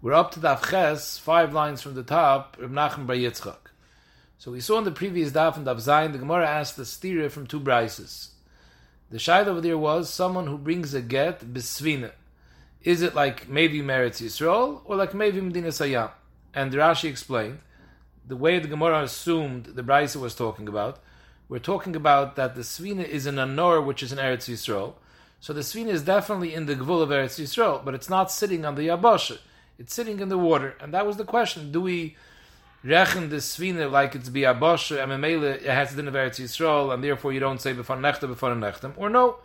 We're up to Daf Ches, five lines from the top, Reb Nachman Bar Yitzchak. So we saw in the previous Daf and Daf Zayin, the Gemara asked the stira from two brises. The shaila over there was someone who brings a get besvina. Is it like maybe Meretz Yisrael or like maybe Medina Sayyam? And Rashi explained the way the Gemara assumed the brisa was talking about. We're talking about that the svina is in a nor, which is in Eretz Yisrael. So the svina is definitely in the gvul of Eretz Yisrael, but it's not sitting on the Yabasha. It's sitting in the water. And that was the question. Do we rechen the svina like it's biabosha and memele it has the Eretz Yisrael and therefore you don't say before nechta before nechtem? Or no,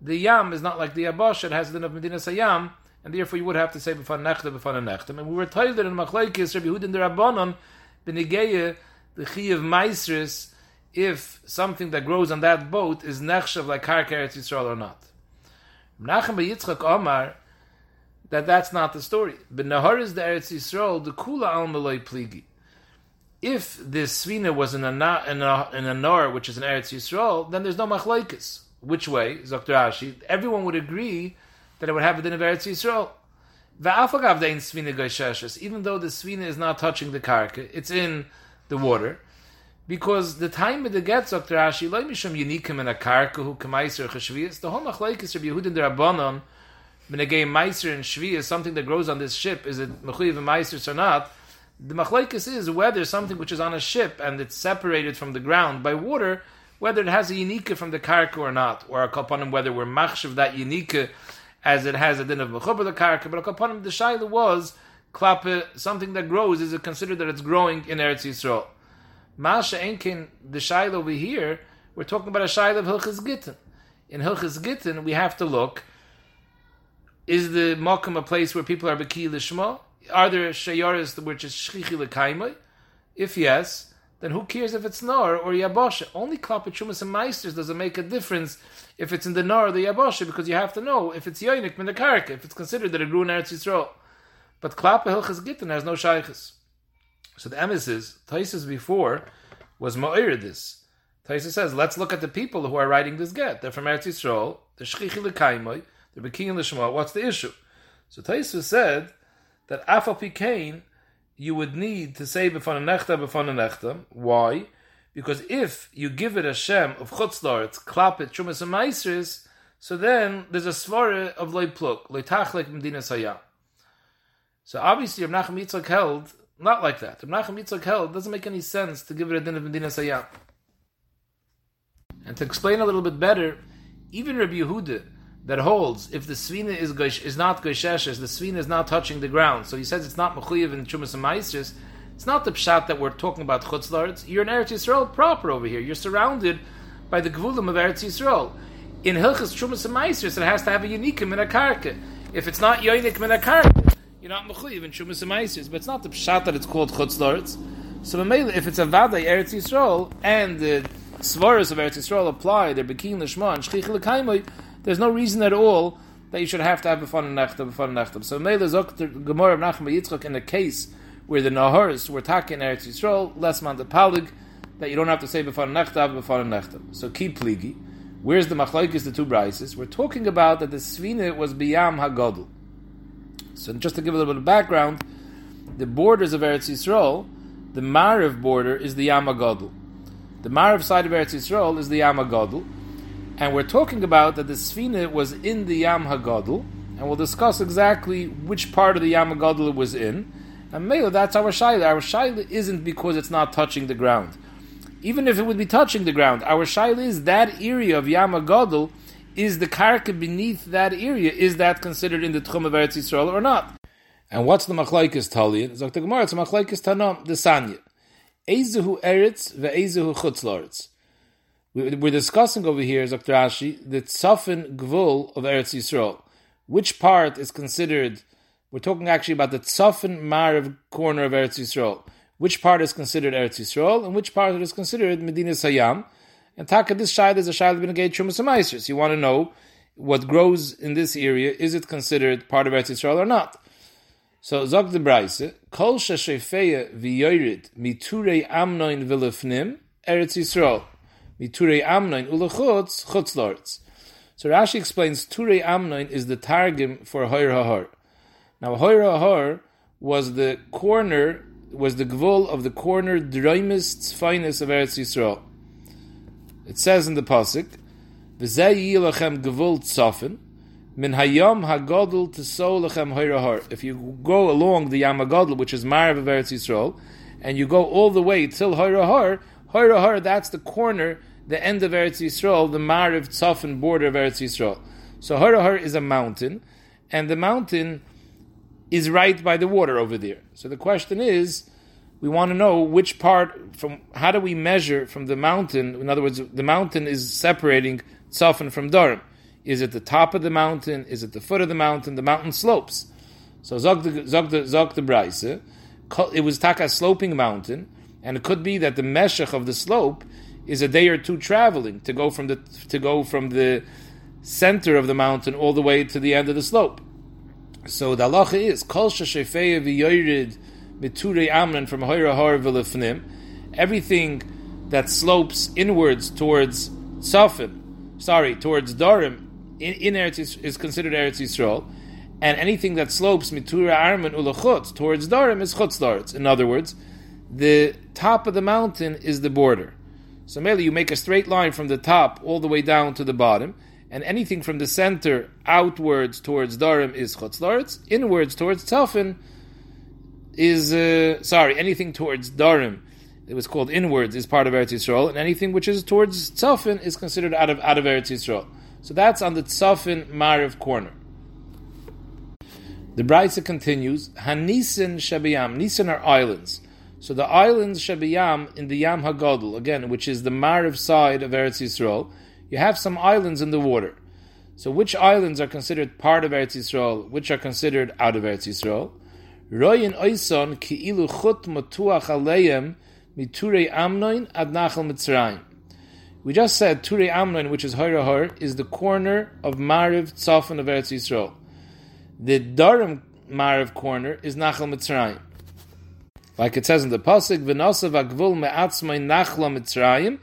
the yam is not like the abosha, it has the din of Medina Sayyam and therefore you would have to say before nechta before nechtem. And we were told that in Machlaikis, Rabbi Hudin the Rabbanon, Benegeye, the chi of Maisris, if something that grows on that boat is nechshav like Karka Eretz Yisrael or not. Nachem Yitzchak Omar, that that's not the story. But Nahar is the Eretz Yisrael, the Kula al Pligi. If this Svina was in a, in uh, a, in a Nor, which is an Eretz Yisrael, then there's no Machlaikis. Which way, Dr. Ashi? Everyone would agree that it would have a din of Eretz Yisrael. Even though the Svina is not touching the karka, it's in the water. Because the time of the Dr. Ashi, loy mishum yinikim in a karka who kamaiser chashviyas, the whole machlaikis Rabbi Yehudin derabanon, Benegay Meiser and Shvi is something that grows on this ship. Is it Mechuyev and Meiser or not? The Machlaikis is whether something which is on a ship and it's separated from the ground by water, whether it has a Unika from the Karka or not, or a Kapanim, whether we're Machshav that Unika as it has a din of Mechuber the Karka, but a Kapanim, the Shaila was Klappe, something that grows, is it considered that it's growing in Eretz Yisrael? Masha Enkin, the Shaila over here, we're talking about a Shaila of Hilchas Gittin. In Hilchas Gittin, we have to look is the Mokum a place where people are Beki Lishma? Are there Shayaris which is Shchichi Lekaimai? If yes, then who cares if it's Nor or Yabosha? Only Klapet Shumas and Meisters doesn't make a difference if it's in the Nor or the Yabosha, because you have to know if it's Yoinik min the if it's considered that it grew in Eretz Yisrael. But Klapet Hilchas Gittin has no Shaykhs. So the emes is, before was Ma'ir this. Taisus says, let's look at the people who are writing this get. They're from Eretz Yisrael, the Shchichi Lekaimai, the Beking and the Shema. What's the issue? So Taisus said that Afal Pikain, you would need to say b'fan nechta b'fan nechta. Why? Because if you give it a shem of chutzlar, it's klapit shumas and maisris, so then there's a svara of loy pluk, loy tachlek medina sayam. So obviously, Rav Nachum Yitzchak held not like that. Rav Nachum Yitzchak held doesn't make any sense to give it a din of medina sayam. And to explain a little bit better, even Rabbi Yehuda, that holds if the svina is is not gosheshes, the svina is not touching the ground. So he says it's not mechuyev in chumas and. It's not the pshat that we're talking about chutzlards. You're in Eretz Yisrael proper over here. You're surrounded by the gvulim of Eretz Yisrael. In Hilchas Chumas and it has to have a unikim in a karka. If it's not yoinik in a karka, you're not mechuyev in Chumas and. But it's not the pshat that it's called chutzlards. So if it's a vaday Eretz Yisrael and the svaras of Eretz Yisrael apply, they're bekin lishma and shchich there's no reason at all that you should have to have a before nechtam before nechtam. So Mele Zok Gemara of Nachman Yitzchak in a case where the Nahars were talking Eretz Yisrael, less man the palig, that you don't have to say before nechtam before nechtam. So keep pligi. Where's the machlaikis, the two brises? We're talking about that the svina was biyam hagodl. So just to give a little bit of background, the borders of Eretz Yisrael, the Mariv border is the Yam HaGodl. The Mariv side of Eretz Yisrael is the Yam HaGodl and we're talking about that the Sfina was in the Yam Hagadol, and we'll discuss exactly which part of the Yam Hagadol it was in. And Mela, that's our Shaila. Our Shaila isn't because it's not touching the ground. Even if it would be touching the ground, our Shaila is that area of Yam Hagadol, is the karka beneath that area, is that considered in the Tchum of Eretz Yisrael or not? And what's the Machlaikis Talian? Zok the Gemara, it's Machlaikis Tanam, the Sanya. Ezehu Eretz ve'ezehu We're discussing over here, Dr. Ashi, the Tzafin Gvul of Eretz Yisrael. Which part is considered, we're talking actually about the Tzafin Mariv corner of Eretz Yisrael. Which part is considered Eretz Yisrael, and which part is considered Medina Sayyam? And Taka, this Shayla is a Shayla Benegay Chumas You want to know what grows in this area, is it considered part of Eretz Yisrael or not? So, Zog the Braise, Kol Shashefeya V'yoyrid Miturei Amnoin V'lefnim Eretz Yisrael. Miturei Amnoin ulachutz chutzlords. So Rashi explains Turei Amnoin is the targum for Hoyer Hahor. Now Hoyer Hahor was the corner, was the gvul of the corner droimist finest of Eretz Yisrael. It says in the pasuk, "V'zeh yilachem gvul tzafin." Min hayom hagodl tesol lechem. If you go along the Yam Hagodl, which is Marav of Eretz Yisrael, and you go all the way till hoyrahar, hoyrahar, that's the corner, the end of Eretz Yisrael, the Marav Tzafin border of Eretz Yisrael. So hoyrahar is a mountain, and the mountain is right by the water over there. So the question is, we want to know which part from how do we measure from the mountain? In other words, the mountain is separating Tzafin from Darim. Is it the top of the mountain? Is it the foot of the mountain? The mountain slopes. So Zog the Zog the Zog the it was taka sloping mountain, and it could be that the meshach of the slope is a day or two traveling to go from the to go from the center of the mountain all the way to the end of the slope. So the halacha is kol sheshefeya v'yoyrid miturei from hoira har v'lefnim. Everything that slopes inwards towards Safin, sorry, towards Darim, in, in Eretz is, is considered Eretz Yisrael, and anything that slopes mitura arman ulachutz towards darim is chutz. In other words, the top of the mountain is the border. So merely you make a straight line from the top all the way down to the bottom, and anything from the center outwards towards darim is chutz daretz. Inwards towards tzafin is uh, sorry, anything towards darim. It was called inwards is part of Eretz Yisrael, and anything which is towards tzafin is considered out of out of Eretz Yisrael. So that's on the Tzafin Mariv corner. The Braisa continues, Hanisin Shabiyam. Nisin are islands. So the islands Shabiyam in the Yam Hagadol, again, which is the Mariv side of Eretz Yisrael, you have some islands in the water. So which islands are considered part of Eretz Yisrael, which are considered out of Eretz Yisrael? Royin Oison chut matuach aleim miturei amnoin ad nachal mitzrayim. We just said Ture Amnon, which is Hoyrahar, is the corner of Mariv Tzafon of Eretz Yisrael. The Darim Mariv corner is Nachal Mitzrayim. Like it says in the Pasuk, V'nosav agvul me'atzmai Nachla Mitzrayim,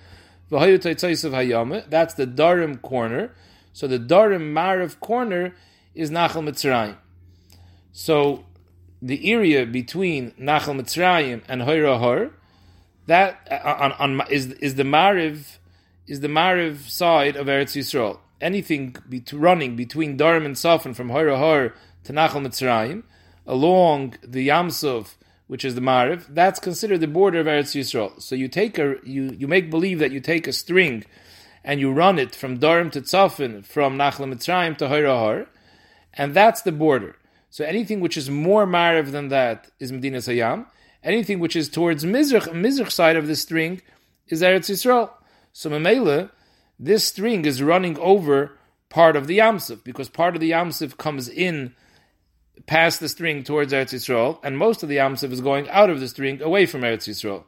v'hoyu. That's the Darim corner. So the Darim Mariv corner is Nachal Mitzrayim. So the area between Nachal Mitzrayim and Hoyrahar, that uh, on, on, is is the Mariv is the Mariv side of Eretz Yisrael. Anything be running between Darim and Safin from Hora Hor to Nachal Mitzrayim, along the Yamsuf, which is the Mariv, that's considered the border of Eretz Yisrael. So you take a you, you make believe that you take a string and you run it from Darim to Tzafin, from Nachal Mitzrayim to Hora Hor, and that's the border. So anything which is more Mariv than that is Medina Sayam. Anything which is towards Mizrach, Mizrach side of the string is Eretz Yisrael. So Mamela, this string is running over part of the Yamsuf, because part of the Yamsuf comes in past the string towards Eretz Yisrael, and most of the Yamsuf is going out of the string away from Eretz Yisrael.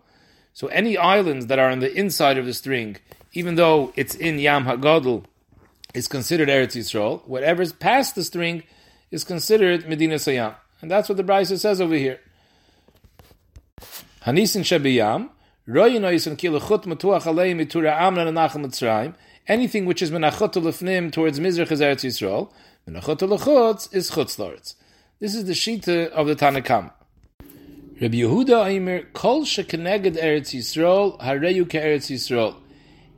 So any islands that are on the inside of the string, even though it's in Yam HaGadol, is considered Eretz Yisrael. Whatever's past the string is considered Medina Sayam. And that's what the Brisa says over here. Hanisin Shebiyam, Anything which is menachot lefnim towards Mizrach is Eretz Yisrael. Menachot lechutz is chutz This is the shita of the Tanakam. Rabbi Yehuda Aimer kol shekeneged Eretz Yisrael hareyu Eretz Yisrael.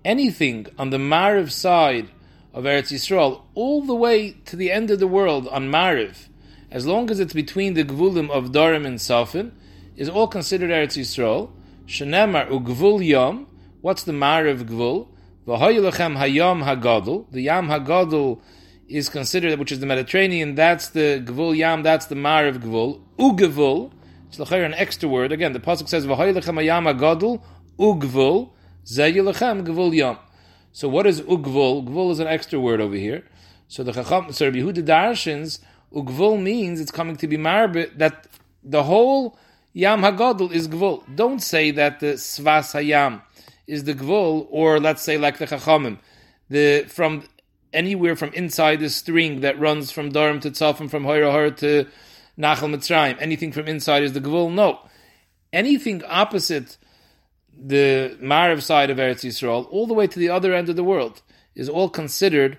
Anything on the Mariv side of Eretz Yisrael, all the way to the end of the world on Mariv, as long as it's between the Gvulim of Dorim and Safin, is all considered Eretz Yisrael. Shenemar ugvul yom. What's the mariv gvul? V'hoyilachem hayom hagadol. The yam hagadol is considered, which is the Mediterranean. That's the gvul yam. That's the mariv gvul. Ugvul. It's like an extra word. Again, the pasuk says v'hoyilachem hayam hagadol ugvul zeyilachem gvul yom. So what is ugvul? Gvul is an extra word over here. So the Chacham, so Rabbi Yehuda Darshins, ugvul means it's coming to be marbit that the whole Yam Hagadol is Gvul. Don't say that the Svas Hayam is the Gvul, or let's say like the Chachamim, the from anywhere from inside the string that runs from Darim to Tzafim, from Hoyrahar to Nachal Mitzrayim. Anything from inside is the Gvul. No. Anything opposite the Mariv side of Eretz Yisrael, all the way to the other end of the world, is all considered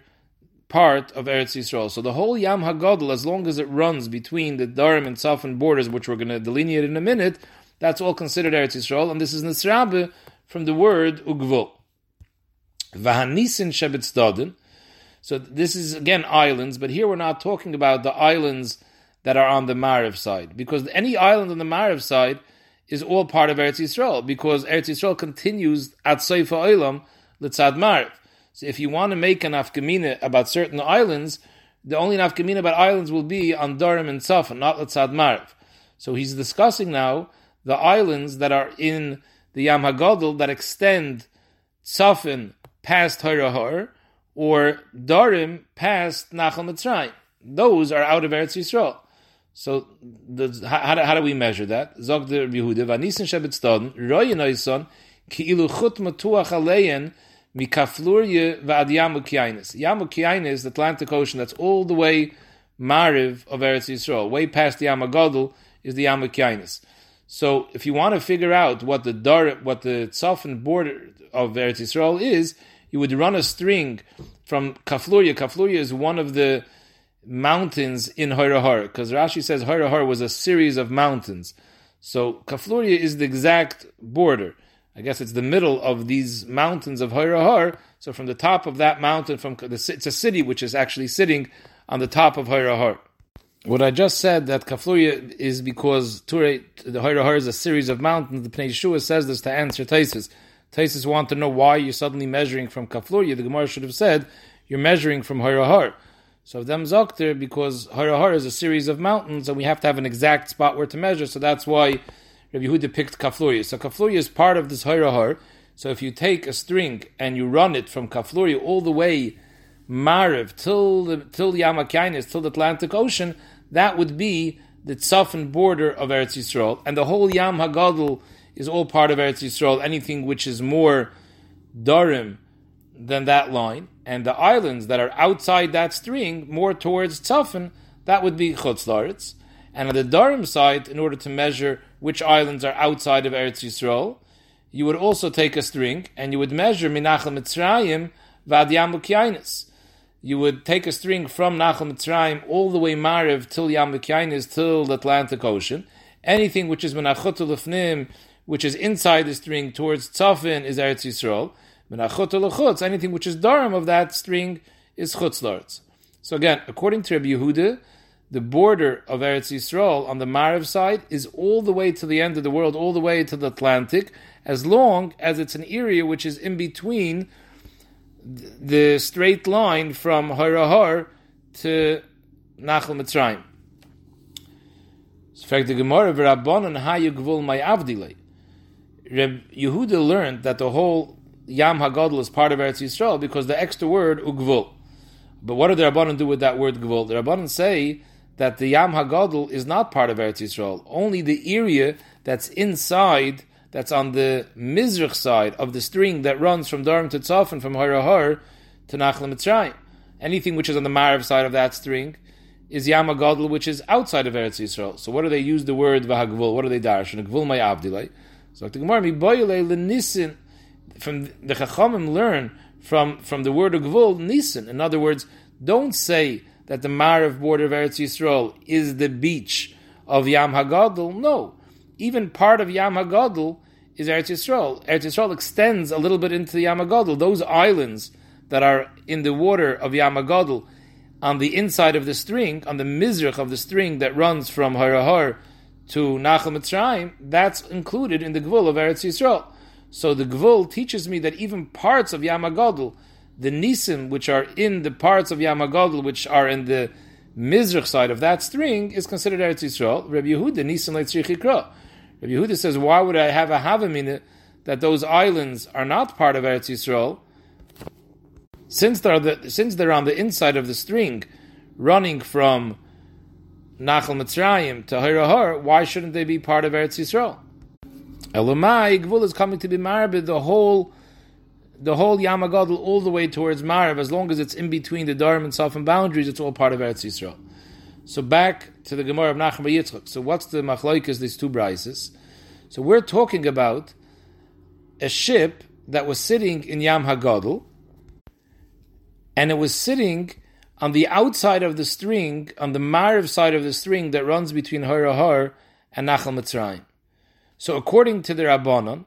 part of Eretz Yisrael. So the whole Yam Hagadol, as long as it runs between the Darim and Safan borders, which we're going to delineate in a minute, that's all considered Eretz Yisrael, and this is Nisrabe from the word Ugvul. Vahanisin Shebetzdadin. So this is again islands, but here we're not talking about the islands that are on the Mariv side, because any island on the Mariv side is all part of Eretz Yisrael, because Eretz Yisrael continues at Seifa Olam Litzad Mariv. So if you want to make an afkamina about certain islands, the only afkamina about islands will be on Darim and Safan, not Litzad Mariv. So he's discussing now the islands that are in the Yam Hagadol that extend Safin past Harahar or Darim past Nachal Mitzrayim. Those are out of Eretz Yisrael. So the, how, how, do we measure that? Zog the Yehuda, Vanisin Shebet Staden, Royen Oison, Ki'ilu Chut Matuach Aleyen, Mikaflurye Vad Yamukiyainis. Yamukiyainis, the Atlantic Ocean, that's all the way Mariv of Eretz Yisrael. Way past the Yamagadol is the Yamukiyainis. So if you want to figure out what the Dar, what the Tzafin border of Eretz Yisrael is, you would run a string from Kafluria. Kafluria is one of the mountains in Hairahar, because Rashi says Hairahar was a series of mountains. So Kafluria is the exact border. I guess it's the middle of these mountains of Hairahar. So from the top of that mountain, from the, it's a city which is actually sitting on the top of Hairahar. What I just said that Kafluria is because Ture, the Hairahar is a series of mountains. The Pnei Yeshua says this to answer Taisis. Taisis want to know why you're suddenly measuring from Kafluria. The Gemara should have said you're measuring from Harahar. So them Zokter, because Harahar is a series of mountains, and we have to have an exact spot where to measure. So that's why Rabbi Yehuda picked Kafluria. So Kafluria is part of this Harahar. So if you take a string and you run it from Kafluria all the way Mariv till the till Yamakainis, till the Atlantic Ocean, that would be the Tzafan border of Eretz Yisrael, and the whole Yam Hagadol is all part of Eretz Yisrael. Anything which is more darim than that line, and the islands that are outside that string, more towards Tzafin, that would be Chutz Laretz. And on the darim side, in order to measure which islands are outside of Eretz Yisrael, you would also take a string and you would measure Minachal Mitzrayim Vad Yamukyanis. You would take a string from Nachal Mitzrayim all the way Mariv till Yamukyanis till the Atlantic Ocean. Anything which is Menachot Lefnim which is inside the string towards Tzafin is Eretz Yisrael. Menachot anything which is Darim of that string is Chutz So again, according to Rabbi Yehuda, the border of Eretz Yisrael on the Mariv side is all the way to the end of the world, all the way to the Atlantic, as long as it's an area which is in between the straight line from Harahar to Nachal Mitzrayim. So, fact, the Gemara v'Rabbanon hayu gvul my avdilei. Reb Yehuda learned that the whole Yam Hagadol is part of Eretz Yisrael because the extra word ugvul. But what do the Rabbanon do with that word gvul? The Rabbanon say that the Yam Hagadol is not part of Eretz Yisrael. Only the area that's inside, that's on the Mizrach side of the string that runs from Darim to Tzafon, from Harahar to Nachal Mitzrayim. Anything which is on the Marav side of that string is Yam Hagadol, which is outside of Eretz Yisrael. So what do they use the word Vahagvul? What do they dash? Gvul my Avdilai. So the Gemara, nisin from the Chachamim learn from, from the word of Gvul, nisin. In other words, don't say that the Marav border of Eretz Yisrael is the beach of Yam Hagadol. No, even part of Yam Hagadol is Eretz Yisrael. Eretz Yisrael extends a little bit into the Yam Hagadol. Those islands that are in the water of Yam Hagadol, on the inside of the string, on the mizrach of the string that runs from Harahar to Nachal Mitzrayim, that's included in the Gvul of Eretz Yisrael. So the Gvul teaches me that even parts of Yamagodl, the Nisim, which are in the parts of Yamagodl, which are in the Mizrach side of that string, is considered Eretz Yisrael. Rabbi Yehuda, Nisim Leitzrich Ikra. Rabbi Yehuda says, why would I have a Havamina that those islands are not part of Eretz Yisrael? Since they're, the, since they're on the inside of the string, running from Nachal Mitzrayim to Hirahar, why shouldn't they be part of Eretz Yisrael? Elamai, Gvul is coming to be Marib, the whole the whole Yamagadl all the way towards Marib, as long as it's in between the Dharam and Safan boundaries, it's all part of Eretz Yisrael. So back to the Gemara of Nachman Yitzchak. So what's the machlaikas, these two brises? So we're talking about a ship that was sitting in Yam Hagadl, and it was sitting on the outside of the string, on the Mariv side of the string that runs between Har and Nachal Mitzrayim. So according to the Rabbanon,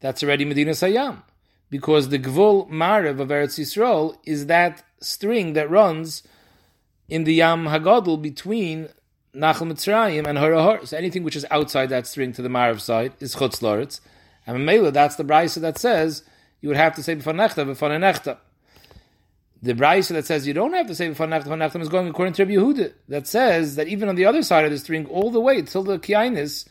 that's already Medina Sayyam. Because the Gvul Mariv of Eretz Yisrael is that string that runs in the Yam Hagadol between Nachal Mitzrayim and Har So anything which is outside that string to the Mariv side is Chutz Loretz. And Mela, that's the Brisa that says you would have to say B'fan Nechta, B'fan Nechta. The Brisa that says you don't have to say Nechta, B'fan Nechta is going according to Rabbi Yehuda. That says that even on the other side of the string, all the way till the Kiainis,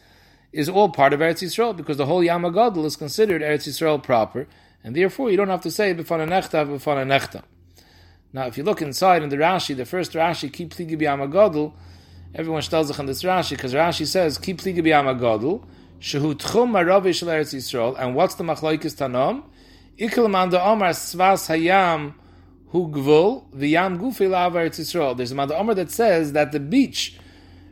is all part of Eretz Yisrael because the whole Yam Gadol is considered Eretz Yisrael proper, and therefore you don't have to say B'fana Nechta, B'fana Nechta. Now, if you look inside in the Rashi, the first Rashi, Keep Pligi B'Yam Gadol, everyone tells sich on this Rashi because Rashi says Keep Pligi B'Yam Gadol, Shehu Tchum Maravi Shel Eretz Yisrael, and what's the Machlaikis Tanom? Ikel Manda Omar Svas Hayam Hu Gvul V'Yam Gufi Lav Eretz Yisrael. There's a Manda Omar that says that the beach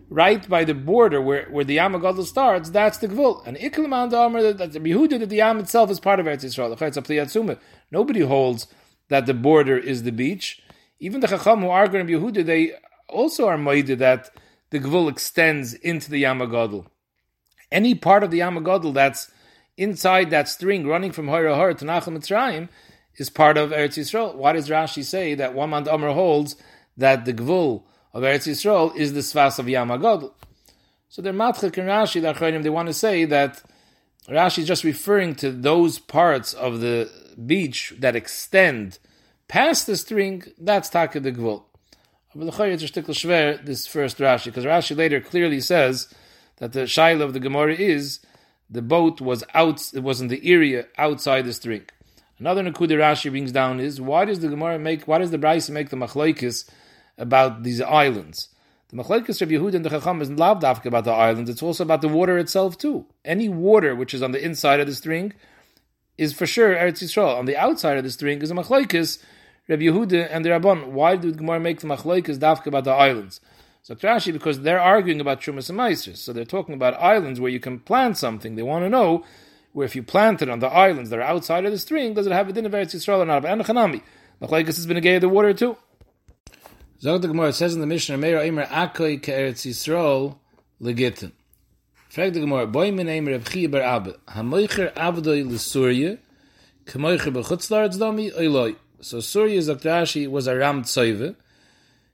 right by the border where, where the Yam Gadol starts, that's the Gvul. And Ikilman Da'amr, that the Yehuda, that the Yam itself is part of Eretz Yisrael. Nobody holds that the border is the beach. Even the Chacham who argue in Yehuda, they also are moided that the Gvul extends into the Yam Gadol. Any part of the Yam Gadol that's inside that string running from Har to Nachal Mitzrayim is part of Eretz Yisrael. Why does Rashi say that one month Amr holds that the Gvul of Eretz Yisrael is the Svas of Yam HaGadol. So they're Matchik and Rashi, the they want to say that Rashi is just referring to those parts of the beach that extend past the string, that's Taka the Gvul. This first Rashi, because Rashi later clearly says that the Shaila of the Gemara is the boat was out, it was in the area outside the string. Another Nakuda Rashi brings down is why does the Gemara make, why does the Bryce make the Machlaikis about these islands. The Machlekes of Yehud and the Chacham is not dafka about the islands, it's also about the water itself too. Any water which is on the inside of the string is for sure Eretz Yisrael. On the outside of the string is a Machlekes, Rabbi Yehuda and the Rabban. Why did Gemara make the Machlekes dafka about the islands? So Rashi, because they're arguing about Trumas and Meisers. So they're talking about islands where you can plant something. They want to know where if you plant it on the islands that are outside of the string, does it have a din of Eretz Yisrael or not? And Chanami. Machlekes has been a gay of the water too. Zog Gemara, says in the Mishnah, Meir Eimer Akoi Ke'eretz Yisrael Legitin. Frag the Gemara, Boi min Eimer Reb Chia Bar Abba, HaMoicher Avdoi L'Surya, Kemoicher B'chutzlaretz Domi, Oiloi. So Surya, Zog Rashi, was a Ram Tzoive,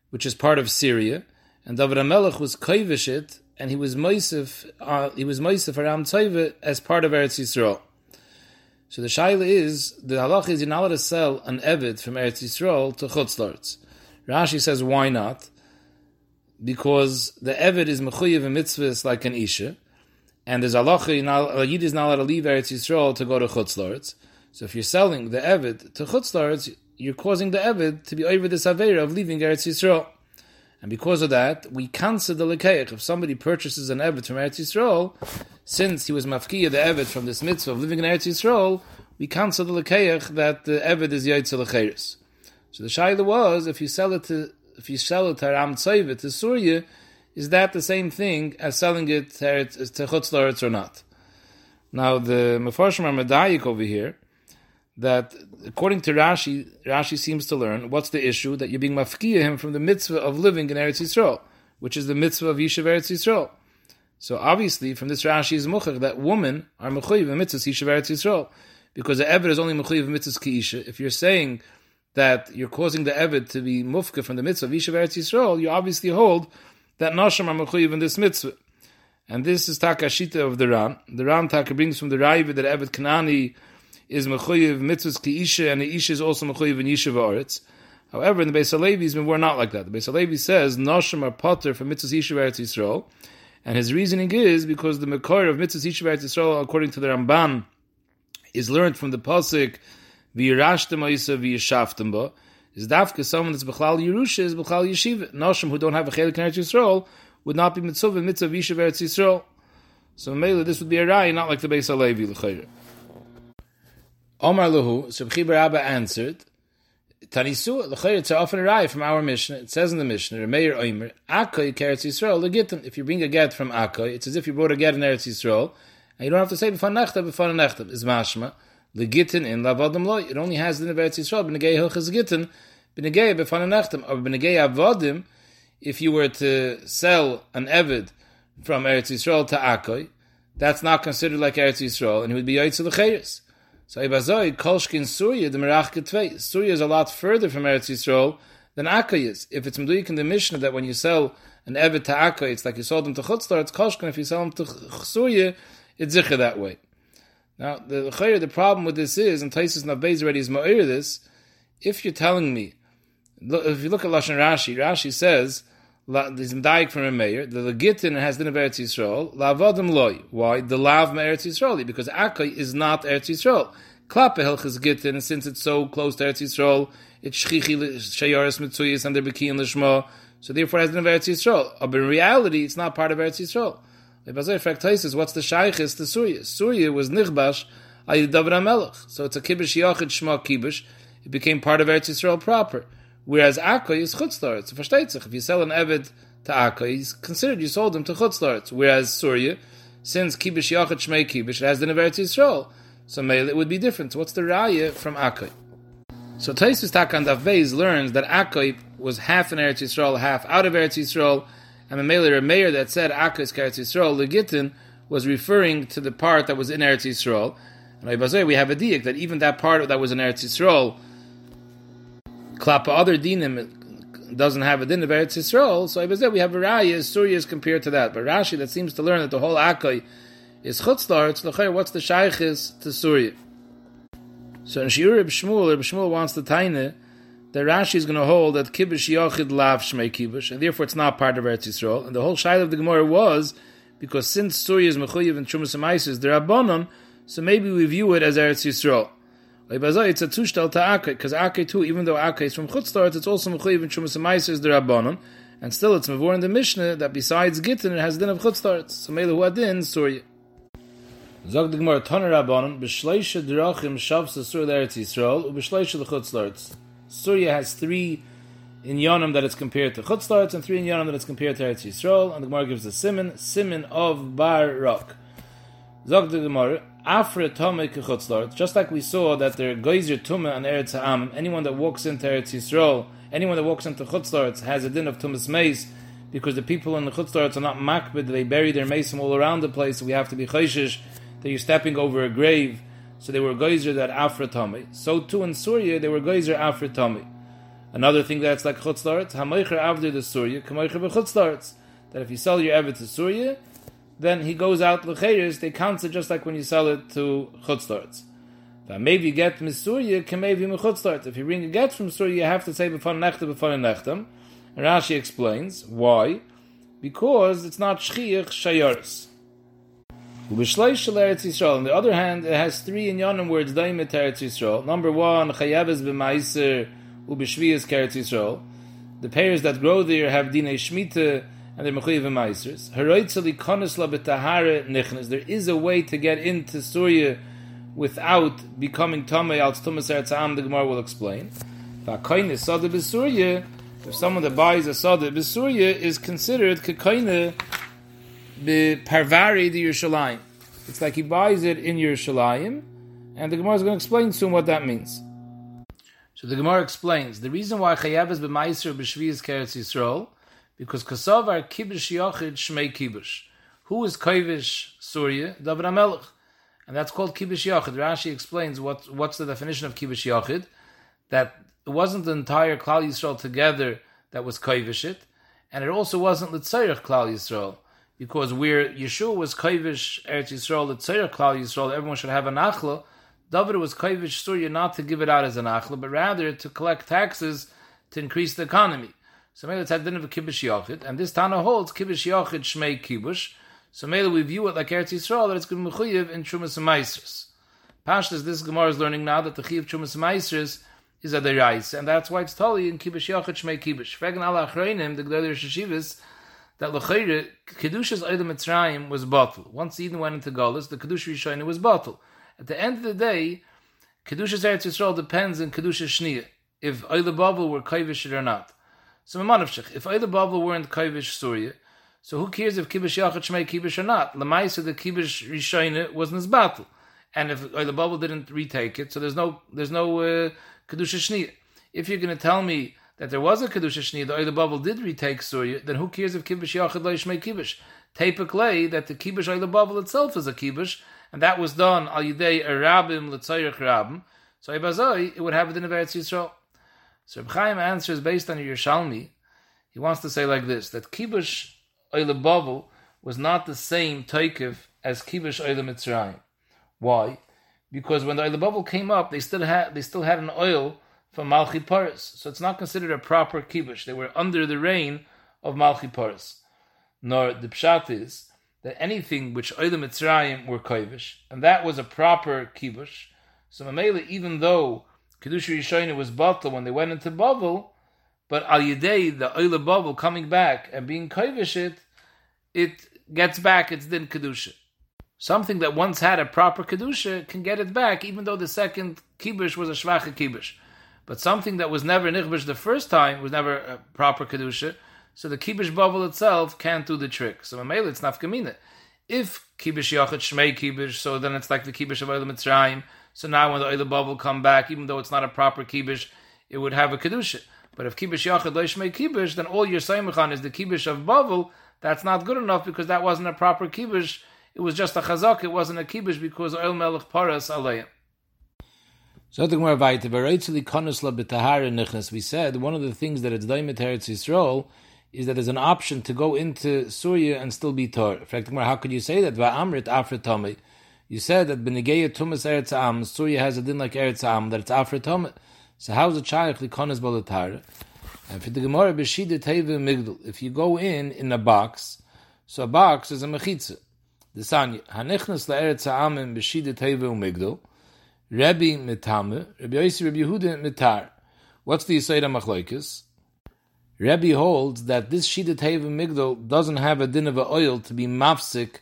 which is part of Syria, and David HaMelech was Koivishit, and he was Moisef, uh, he was Moisef Ram Tzoive as part of Eretz Yisrael. So the shaila is, the halach is you're not allowed to sell an Evid from Eretz Yisrael to Chutzlaretz. Rashi says, why not? Because the Eved is mechuyev and mitzvahs like an Isha, and there's halacha, a Yid is not allowed to leave Eretz Yisrael to go to Chutz So if you're selling the Eved to Chutz you're causing the Eved to be over the Savera of leaving Eretz Yisrael. And because of that, we cancel the lekeich. If somebody purchases an Eved from Eretz Yisrael, since he was mafkiya the Eved from this mitzvah of living in Eretz Yisrael, we cancel the lekeich that the Eved is Yaitzel Lecheres. So the shaila was if you sell it to if you sell it to Ram Tzayva to Surya, is that the same thing as selling it to, Chutz or not? Now the Mefarshim are medayik over here that according to Rashi, Rashi seems to learn what's the issue that you're being mafkiya him from the mitzvah of living in Eretz Yisrael, which is the mitzvah of Yishav Eretz Yisrael. So obviously, from this Rashi is muchach that women are mechuyev mitzvahs Yishav Eretz Yisrael, because the Ever is only mechuyev mitzvahs kiisha. If you're saying that you're causing the Eved to be mufka from the mitzvah of Yishav Eretz Yisrael, you obviously hold that Nasham are mechuyev in this mitzvah. And this is Takashita of the Ran. The Ran Taka brings from the Raiva that Eved Kanani is mechuyev mitzvahs ki Isha, and the Isha is also mechuyev in Yishav Eretz. However, in the Beis Halevi's, we're not like that. The Beis Halevi says Nasham are potter for mitzvahs Yishav Eretz Yisrael. And his reasoning is because the Mekor of mitzvahs Yishav Eretz Yisrael, according to the Ramban, is learned from the Pasuk v'yirashtem oisa v'yishaftem ba, is dafka someone that's b'chlal Yerusha is b'chlal Yeshiva. Noshim who don't have a chelik in Eretz Yisrael would not be mitzvah mitzvah v'yishav Eretz Yisrael. So Mela, this would be a rai, not like the Beis Halevi l'chayre. Omar Lahu, so B'chibar Abba answered, Tanisu, it's often a rai from our Mishnah. It says in the Mishnah, Meir Oimer, Akoy Eretz Yisrael, legitim. If you bring a get from Akoy, it's as if you brought a get in Eretz Yisrael, and you don't have to say b'fan nechta, b'fan nechta, is mashma, the gittin in lavadam lo. It only has the Eretz Yisrael, but negei hilchas gittin, B'negeya b'fananechtem. Or b'negeya avodim, if you were to sell an Evid from Eretz Yisrael to Akoi, that's not considered like Eretz Yisrael, and he would be Yaitz L'cheiris. So Ibazoi, Kolshkin Surya, the Merach Ketvei. Surya is a lot further from Eretz Yisrael than Akoi is. If it's Mduik in the Mishnah that when you sell an Evet to Akoi, it's like you sold them to Chutzlar, it's Kolshkin. If you sell them to Surya, it's Zikr that way. Now, the the problem with this is, and Taisus Navbez already is Ma'ir this, if you're telling me, if you look at Lashon Rashi, Rashi says, there's a from a mayor, the legitin has of Eretz Yisrael, lavadim loy. Why? The lav Eretz Yisrael, because Akai is not Eretz Yisrael. Klappe helchis gittin, and since it's so close to Eretz Yisrael, it's shchichi shayaris mitzuyis and the and lishma, so therefore it has of Eretz Yisrael. But in reality, it's not part of Eretz Yisrael. The what's the shaykhis to Surya? Surya was nichbash ayid David. So it's a kibush yachid shma kibush. It became part of Eretz Yisrael proper. Whereas Akoy is chutzlaretz. Versteht. If you sell an Eved to Akoy, he's considered you sold him to chutzlaretz. Whereas Surya, since kibush yachid shmei kibush, it has the Eretz Yisrael. So mele it would be different. So what's the raya from Akoy? So Taisus Takan Davvez learns that Akoy was half in Eretz Yisrael, half out of Eretz Yisrael, and Mamela mayor that said Akas Eretz Yisrael Legitin was referring to the part that was in Eretz Yisrael. And we have a diak that even that part that was in Eretz Yisrael, Klapa other dinim doesn't have a din of Eretz Yisrael. So Ibazeh, we have a raya, Surya is compared to that. But Rashi that seems to learn that the whole Akai is chutzlar, it's l'chayr, what's the shaykhis to Surya? So in Shiur Reb Shmuel, Reb Shmuel wants the taine the Rashi is going to hold that kibush yochid lav shmei kibush, and therefore it's not part of Eretz Yisrael. And the whole shaila of the Gemara was because since Surya is mechuyev and Trumas and they're abonon, so maybe we view it as Eretz Yisrael. It's a to because Akai too, even though Akai is from Chutzlaret, it's also mechuyev and Trumas Amaisis, they're abonon, and still it's mevor in the Mishnah that besides Gittin it has din of Chutzlaret. So maybe who adin Surya. Zog the Gemara Toner Rabbanon, b'shleisha drachim shavsa Surya Eretz Yisrael, u'b'shleisha l'Chutzlaret. Surya has three in Yonim that it's compared to Chutzlaritz and three in Yonim that it's compared to Eretz Yisrael. And the Gemara gives the simon, simon of Bar Rock. Zog the Gemara, Afre Tome Chutzlaritz. Just like we saw that there are Geyser Tumah and Eretz Ha'am, anyone that walks into Eretz Yisrael, anyone that walks into Chutzlaritz has a din of Tumas Meis because the people in the Chutzlaritz are not makbid, they bury their mason all around the place, so we have to be chayshish that you're stepping over a grave so they were geyser that afratami. So too in Surya they were geyser afratami. Another thing that's like chutzlaretz, hamoicher avdir the Surya, kamoicher bechutzlaretz. That if you sell your evet to Surya, then he goes out l'cheiris, they count it just like when you sell it to chutzlaretz. Maybe get misurya, can maybe mechutzlaretz. If you bring a get from Surya, you have to say before nechtem, before nechtem. And Rashi explains why. Because it's not shchiach shayaris. On the other hand, it has three inyanim it's daimet Yisrael. Number one, chayaves b'maiser ubishviyas Eretz Yisrael. The pears that grow there have dinei shmita and they're mechuyev b'maisers. Haroitzali konisla b'tahare nichnas. There is a way to get into Surya without becoming tamei al tumas Eretz Am. The Gemara will explain. V'akoyne sada b'Surya. If someone that buys a sada b'Surya is considered kekayne the parvari the Yerushalayim. It's like he buys it in Yerushalayim, and the Gemara is going to explain soon what that means. So the Gemara explains the reason why Chayav is b'maiser b'shviyas keretz Yisrael because kasavar kibush yochid shmei kibush. Who is kibush Surya? David Hamelech, and that's called kibush yochid. Rashi explains what what's the definition of kibush yochid. That it wasn't the entire Klal Yisrael together that was kibush it, and it also wasn't l'tzayich Klal Yisrael because where Yeshua was Kaivish Eretz Yisrael, Tzayir Klal Yisrael, everyone should have an achla. David was Kaivish Surya not to give it out as an achla, but rather to collect taxes to increase the economy. So maybe it's had din of a kibush yochid, and this Tana holds kibush yochid shmei kibush. So maybe we view it like Eretz Yisrael that it's going to be mechuyev in Trumas and Meisers. Pashtas, this Gemara is learning now that the chiv Trumas and Meisers is a derais, and that's why it's totally in kibush yochid shmei kibush. Vegan ala achreinim, the Gdali Shashivas, that Lechayre, Kedushas Eidem Mitzrayim was bottled. Once Eden went into Golis, the Kedusha Rishayna was bottled. At the end of the day, Kedushas Eretz Yisrael depends on Kedusha Shniya, if Eile Bavel were Kaivish or not. So Mamanavshich, if Eile Bavel weren't Kaivish Surya, so who cares if Kibish Yachat Shmei Kibish or not? Lamaisa, the Kibish Rishayna was his. And if Eile Bavel didn't retake it, so there's no, there's no uh, Kedusha Shniya. if you're going to tell me that there was a kedusha shni, the oil bubble did retake surya, then who cares if kibush yachid lo yishmei kibush? Tapically, that the kibush oil bubble itself is a kibush, and that was done al yidei arabim letzayrich rabim. So ibazoi, it would have it in Eretz Yisrael. So Reb Chaim answers based on Yerushalmi. He wants to say like this: that kibush oil bubble was not the same taikev as kibush oil mitzrayim. Why? Because when the oil bubble came up, they still had they still had an oil from Malchi Paris. So it's not considered a proper kibush. They were under the reign of Malchi Paris. Nor the pshat is that anything which Oilam Mitzrayim were kovish, and that was a proper kibush. So Mamela, even though Kedusha Yishoina was batal when they went into Bavel, but Al Yedei, the Oila Bavel coming back and being kovish it, it gets back its din Kedusha. Something that once had a proper Kedusha can get it back, even though the second kibush was a Shvacha kibush. But something that was never nichbish the first time was never a proper kedusha. So the kibush bubble itself can't do the trick. So mamela it's nafkamina. If kibush yachid shmei kibush, so then it's like the kibush of oil mitzrayim. So now when the oil bubble come back, even though it's not a proper kibush, it would have a kedusha. But if kibush yachid lo shmei kibush, then all your saimachan is the kibush of bubble. That's not good enough because that wasn't a proper kibush. It was just a chazak. It wasn't a kibush because oil melech paras alayim. So the Gemara weiter, "Bereitzli konusla b'tahara nichnas." We said one of the things that it's daimet Eretz Yisrael is that there's an option to go into Syria and still be tor. In fact, how could you say that? Va'amrit afretome. You said that b'negeya tumas Eretz Am, Syria has a din like Eretz Am that it's afretome. So how's a chayach likonas balatara? And for the Gemara, b'shida teva migdal. If you go in in a box, so a box is a mechitza. The sanya hanichnas laEretz Am and b'shida teva migdal. Rebbe mitame, Rebbe Yossi, Rebbe Yehuda mitar. What's the Yisayda Machlaikis? Rebbe holds that this Shida Teva Migdal doesn't have a din of a oil to be mafsik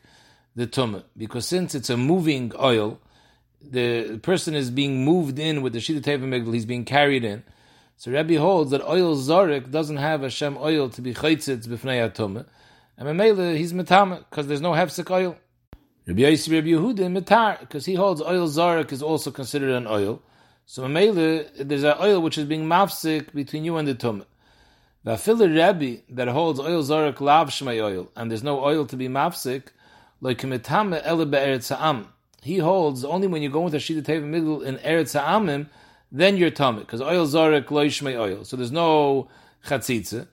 the tumah, because since it's a moving oil, the person is being moved in with the Shida Teva Migdal, he's being carried in. So Rebbe holds that oil Zorik doesn't have a Shem oil to be chaytzitz b'fnei tumah, and Mamela he's mitame, because there's no hefsik oil. Rabbi Yossi Rabbi Yehuda mitar because he holds oil zarek is also considered an oil. So Mamela, there's an oil which is being mafsik between you and the tumah. The Rabbi that holds oil zarek lav shmei oil and there's no oil to be mafsik He holds only when you go into a shida teva middle in eretz ha'amim, then you're tumah because oil zarek lo shmei oil. So there's no chatzitza.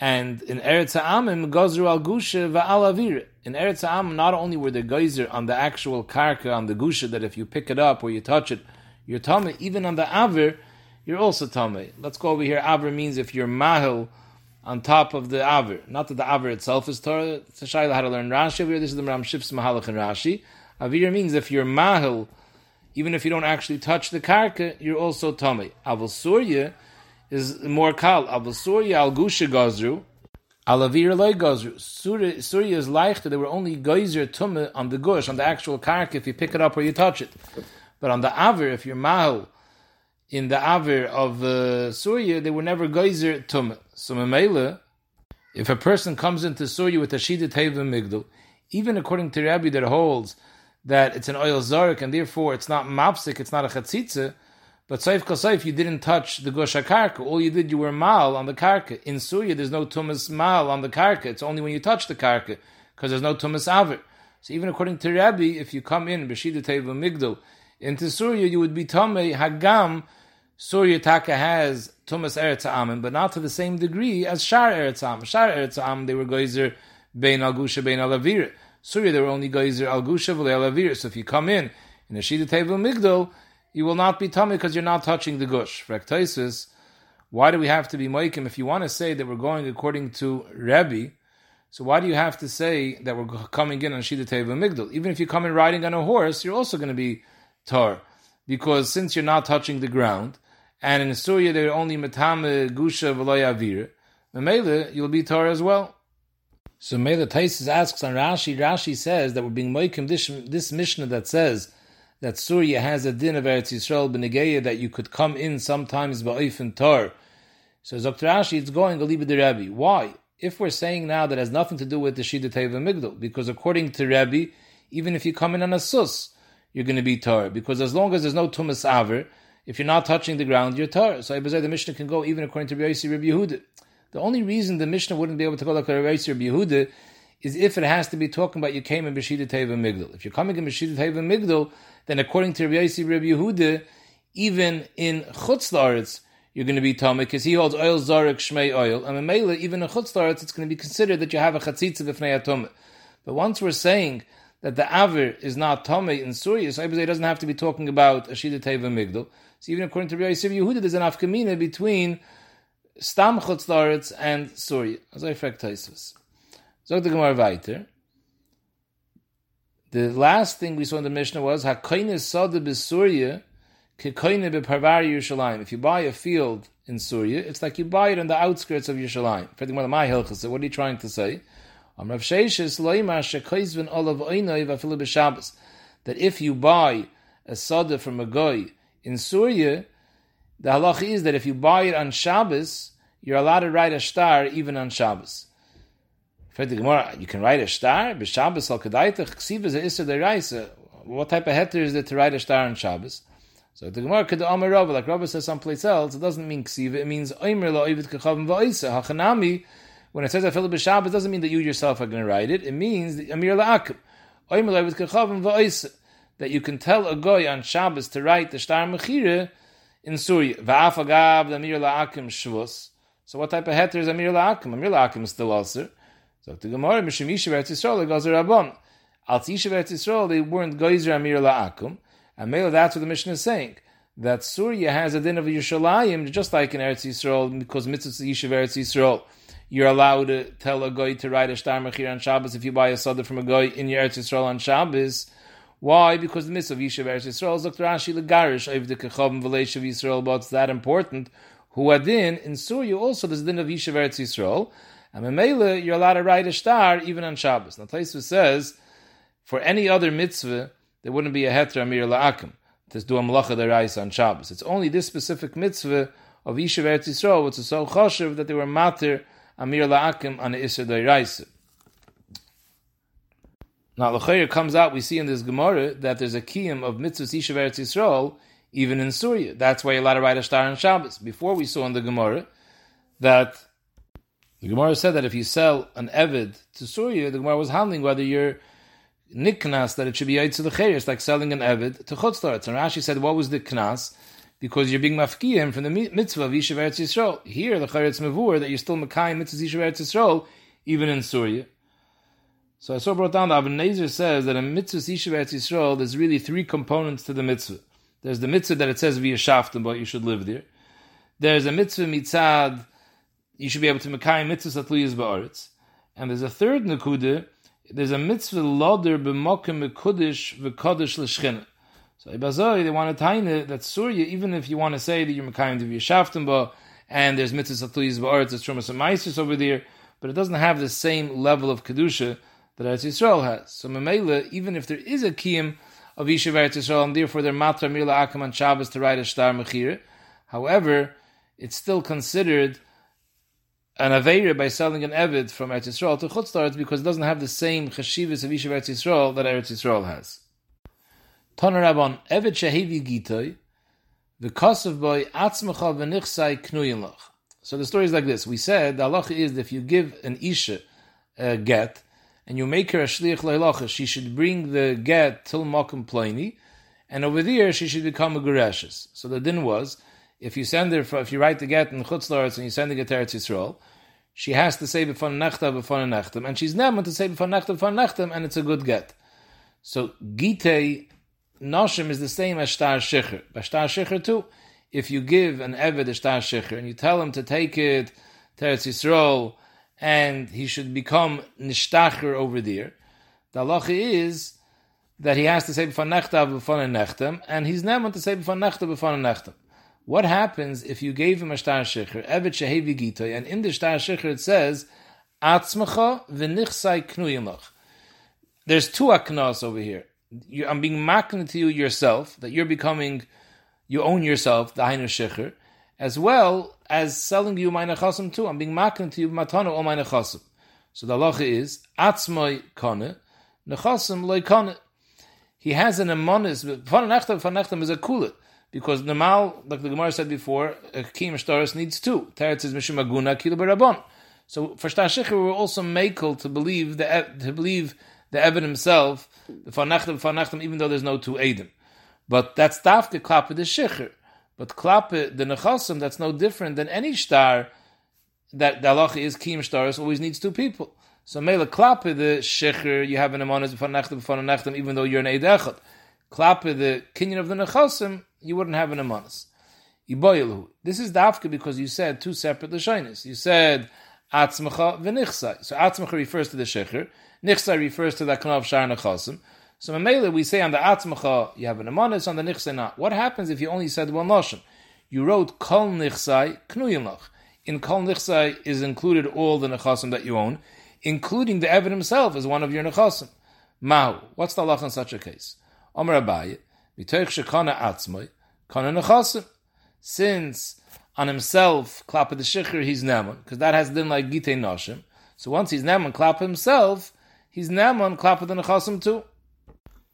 And in Eretz Ha'amim, Gozru al Gusha va'al avir. In Eretz Ha'amim, not only were the geyser on the actual karka, on the Gusha, that if you pick it up or you touch it, you're tummy. Even on the avir, you're also tummy. Let's go over here. Avir means if you're mahil on top of the avir. Not that the avir itself is Torah. It's a shayla how to learn Rashi over here. This is the Ram Shif's Mahalach and Rashi. Avir means if you're mahil, even if you don't actually touch the karka, you're also tummy. Avil Surya, is more kal. Aval Surya al Gusha Gazru, Alavir loy Gazru. Surya is that there were only geyser tumah on the gush, on the actual kark, if you pick it up or you touch it. But on the Avir, if you're mahal in the Avir of uh, Surya, they were never geyser tumah. So Mamela, if a person comes into Surya with a Shida Teva Migdal, even according to Rabbi that holds that it's an oil zarek and therefore it's not mapsik, it's not a chatzitza, but Saif Kosayf, you didn't touch the Gosha Karka. All you did, you were mal on the Karka. In Surya, there's no Tumas mal on the Karka. It's only when you touch the Karka, because there's no Tumas Avir. So even according to Rabbi, if you come in, Beshida Teva Migdal, into Surya, you would be Tomei Hagam. Surya Taka has Tumas Eretz Amin, but not to the same degree as Shar Eretz Amin. Shar Eretz Amin, they were Geyser Bein Al Gusha Bein Al Avir. Surya, they were only Geyser Al Gusha Al Avir. So if you come in, in a Shida Teva Migdal, you will not be tummy because you're not touching the gush. Fraktosis, why do we have to be moikim? If you want to say that we're going according to Rebbe, so why do you have to say that we're coming in on Shida Teva Migdal? Even if you come in riding on a horse, you're also going to be tar. Because since you're not touching the ground, and in Surya they're only metame gusha v'loy avir, Memele, you'll be tar as well. So Mela Taisis asks on Rashi, Rashi says that we're being moikim this, this Mishnah that says that Surya has a din of Eretz Yisrael b'negeya that you could come in sometimes ba'if tar. So Dr. Ashi, it's going Aliba the Rebbe. Why? If we're saying now that has nothing to do with the Shida Teva Migdal, because according to Rebbe, even if you come in on a sus, you're going to be tar. Because as long as there's no Tumas Aver, if you're not touching the ground, you're tar. So the Mishnah can go even according to Rabbi Yossi Rabbi Yehuda. The only reason the Mishnah wouldn't be able to go like Rabbi Yossi Rabbi Yehuda is if it has to be talking about you came in Beshida Teva Migdal. If you're coming in Beshida Teva Migdal, then according to Rabbi Yossi Rabbi Yehuda, even in Chutz La'aretz, you're going to be Tomei, because he holds oil Zarek Shmei oil, and in Mela, even in Chutz La'aretz, it's going to be considered that you have a Chatzitza B'fnei Atomeh. But once we're saying that the Aver is not Tomei in Surya, so it doesn't have to be talking about Ashida Teva Migdal. So even according to Rabbi Yosef Yehuda, there's an afkamina between Stam Chutz and Surya. As I fact Taisus. So the Gemara weiter. The last thing we saw in the Mishnah was Hakoine Sada B'Surya Kekoine B'Parvar Yerushalayim. If you buy a field in Surya, it's like you buy it on the outskirts of Yerushalayim. For one of my hilchas, what are you trying to say? That if you buy a sada from a guy in Surya, the halach is that if you buy it on Shabbos, you're allowed to write a star even on Shabbos. You can write a star, but Shabbos al kadaitach ksivas a issa What type of heter is it to write a star on Shabbos? So the Gemara could Amar Rava, like Rava says someplace else, it doesn't mean ksiva, it means oimer la oivet kachavim va'isa. Hachanami, when it says Afilu b'Shabbos, it doesn't mean that you yourself are going to write it. It means Amir la'akim. That you can tell a goy on Shabbos to write the Shtar Mechire in Surya. Va'af agav Amir la'akim shvus. So what type of heter is Amir la'akim? Amir la'akim is still also. So the Gemara, Mishim Yishev Eretz Yisrael, to Rabban. Al Tishev Eretz Yisrael, they weren't Geyser Amir la'akim. And maybe that's what the Mishnah is saying that Surya has a din of Yerushalayim, just like in Eretz Yisrael, because mitzvah Yishev Eretz Yisrael you're allowed to tell a goy to write a star mechir on Shabbos if you buy a soda from a goy in your Eretz Yisrael on Shabbos. Why? Because the mitzvah of Yishav Eretz Yisrael is Dr. Rashi Legarish of the Kechavim V'Leishav Yisrael, but it's that important. Who adin in Surya also there's din of Yishav Eretz Yisrael, and Memela you're allowed to write a star even on Shabbos. Now Taisva says for any other mitzvah there wouldn't be a heter amir la'akim to do a malacha derais on Shabbos. It's only this specific mitzvah of Yishav Eretz Yisrael which is so choshev that they were matir Amir La'akim on the Isser Doiraisa. Now, L'chayr comes out, we see in this Gemara that there's a kiyum of mitzvahs Yishav Eretz Yisrael, even in Surya. That's why you're allowed to write a star on Shabbos. Before we saw in the Gemara that the Gemara said that if you sell an Evid to Surya, the Gemara was handling whether you're niknas, that it should be Yaitz the It's like selling an Evid to Chutzlaretz. And Rashi said, what was the knas? because you're being mafkiyim from the mitzvah of Yishav Yisrael. Here, the Charetz Mavur, that you're still Makayim mitzvah Yishav Eretz Yisrael, even in Surya. So I saw brought down that Abin says that in mitzvah Yishav Eretz Yisrael, there's really three components to the mitzvah. There's the mitzvah that it says via shaftim, but you should live there. There's a mitzvah mitzad, you should be able to Makayim mitzvah satluyas ba'aretz. And there's a third nekudah, there's a mitzvah loder b'mokim mekudish v'kodesh l'shchinah. So Ibazoi, they want to tie it that Surya, even if you want to say that you're Mekayim to be a and there's mitzvahs atluyis ba'aretz, it's Trumas and over there, but it doesn't have the same level of Kedusha that Eretz Yisrael has. So Memela, even if there is a Kiyim of Yishuv Eretz Yisrael, and therefore they're Matra Mila Akam and Shabbos to write a Shtar Mechir, however, it's still considered an Aveira by selling an Evid from Eretz Yisrael to Chutzlaretz because it doesn't have the same Chashivas of Yishuv Eretz Yisrael that Eretz Yisrael has. Toner Rabban, Evet Shehevi Gitoy, the Kosov boy Atzmacha v'nichsai knuyin So the story is like this. We said the halacha is that if you give an isha a get and you make her a shliach leilacha, she should bring the get till makom pliny, and over there she should become a gereshes. So the din was if you send her, for, if you write the get in chutzlaretz and you send the get to Eretz Yisrael, she has to say b'fon nechta b'fon nechtam, and she's never to say b'fon nechta b'fon nechtam, and it's a good get. So gite Noshim is the same as Shtar Shecher. By Shtar Shecher too, if you give an Eved a Shtar Shecher and you tell him to take it to Eretz Yisrael and he should become Nishtacher over there, the halacha is that he has to say B'fan Nechta B'fan Nechtem and he's never to say B'fan Nechta B'fan Nechtem. What happens if you gave him a Shtar Shecher, Eved Shehevi Gitoy, and in the Shtar Shecher it says, Atzmacha v'nichsai knuyim There's two aknas over here. You, I'm being makna to you yourself, that you're becoming, you own yourself, the Hainu Shecher, as well as selling you my nechasim too. I'm being makna to you matana all my nechasim. So the halacha is, atzmoi kone, nechasim loy kone. He has an amonis, fanachtam fanachtam is a kulit. because normal, like the Gemara said before, a kim shtaris needs two. Teretz is mishum aguna kilu barabon. So for shtar we're also makel to believe the to believe the Evan himself, the fanachtim fanachtim, even though there's no two edim. But that's dafke klappe the shecher. But klappe the nechasim, that's no different than any star that the halacha is kim shtaris always needs two people. So mele klappe the shecher, you have an amonis fanachtim fanachtim, even though you're an eid echad. Klappe the kinyan of the nechasim, you wouldn't have an amonis. This is dafke because you said two separate lashonis. You said atzmacha v'nichsai. So atzmacha refers to the shecher. Nichsai refers to the kanav shar nechasim. So Mamela, we say on the atzmacha you have an amonis, on the nichsai not. What happens if you only said one lashon? You wrote kol nichsai knuyinlach. In kol nichsai is included all the nechasim that you own, including the Evan himself as one of your nechasim. Mahu. What's the lach in such a case? Omer Abaye, mitoich shekana atzmai, kana nechasim. Since on himself, klapa the shikhr, he's neman, because that has been like gite noshim. So once he's neman, klapa himself, he's neman, klapa the nechasim too.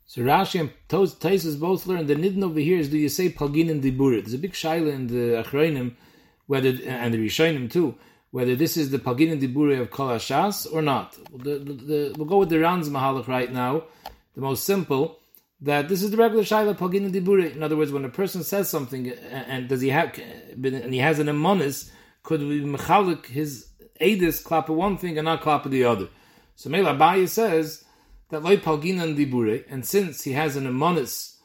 So Rashi and Taisus both learn the nidin over here is do you say pagin and dibur? There's a big shaila in the Achroinim, whether and the Rishonim too, whether this is the pagin and dibur of Kol Hashas or not. The, the, the, we'll go with the Ranz Mahalach right now, the most simple, that this is the regular shaila pagin and dibur. In other words, when a person says something and does he have and he has an emonis, could we mechalik his edis klapa one thing and not klapa the other? So Mela Abaye says that loy palginan dibure, and since he has an amonis,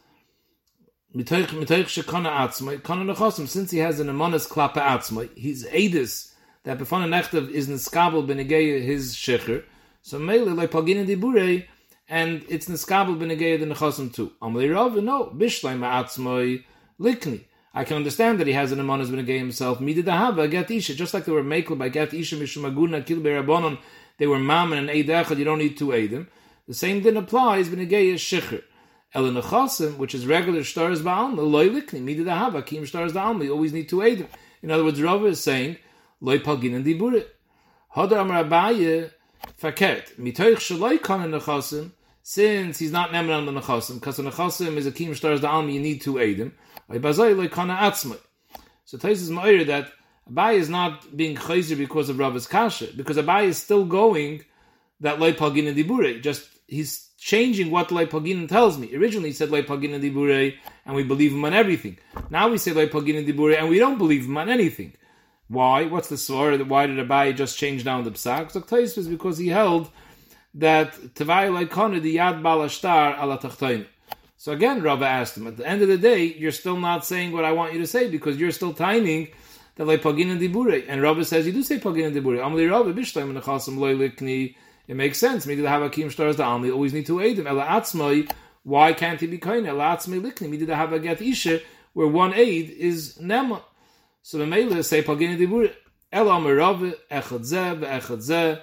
mitoich shekana atzmai, kana nechosim, since he has an amonis klapa atzmai, he's edis, that befana nechtev is niskabel benegeya his shecher, so mele loy palginan dibure, and it's niskabel benegeya the nechosim too. Amalei Rav, no, bishlai ma'atzmai likni. I can understand that he has an amonis benegeya himself, midid ahava, get isha, just like they were makel by get isha mishumaguna kil berabonon, they were mammon and eid you don't need two eidim. The same din applies b'negei shikhr. Ela nechasim, which is regular stars ba'alma, loy likni, mida dahava, kim stars ba'alma, you always need to aid him. In other words, Rava is saying, loy pagin and diburit. Hadar amar abaye, fakert, mitoich shaloi kana nechasim, since he's not nemen on the nechasim, because the nechasim is a kim stars ba'alma, you need to aid him. Loy atzmai. So Tais is ma'ir that Abai is not being chayzer because of Rava's kasha, because Abai is still going that loy pagin and diburit, just he's changing what Leipagin tells me. Originally he said Leipagin Dibure and we believe him on everything. Now we say Leipagin Dibure and we don't believe him on anything. Why? What's the story? Why did Abai just change down the psak? So is because he held that Tavai Leikona the Yad Balashtar ala. So again, Rava asked him, at the end of the day, you're still not saying what I want you to say because you're still timing that Leipagin Dibure. And Rava says, you do say Pagin Dibure. Amli Rava Bishtaim Nechasim Loilikni it makes sense. Maybe the Havakim stars the Almi always need to aid him. Ela Atzmai, why can't he be kind? Ela Atzmai Likni, maybe the Havagat Isha, where one aid is Nema. So the Mele say Pagini Dibur, Ela Amarav, Echad Zeh, Echad Zeh,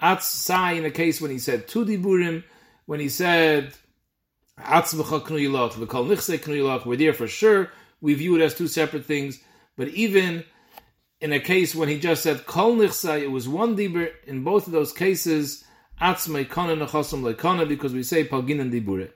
Atz Sai in a case when he said two Diburim, when he said Atzmacha Knuyilach, V'kal Nichse Knuyilach, we're there for sure. We view it as two separate things. But even in a case when he just said kol nichsai, it was one dibur. In both of those cases, atzmei kana nechasim lekana because we say palgin and dibure.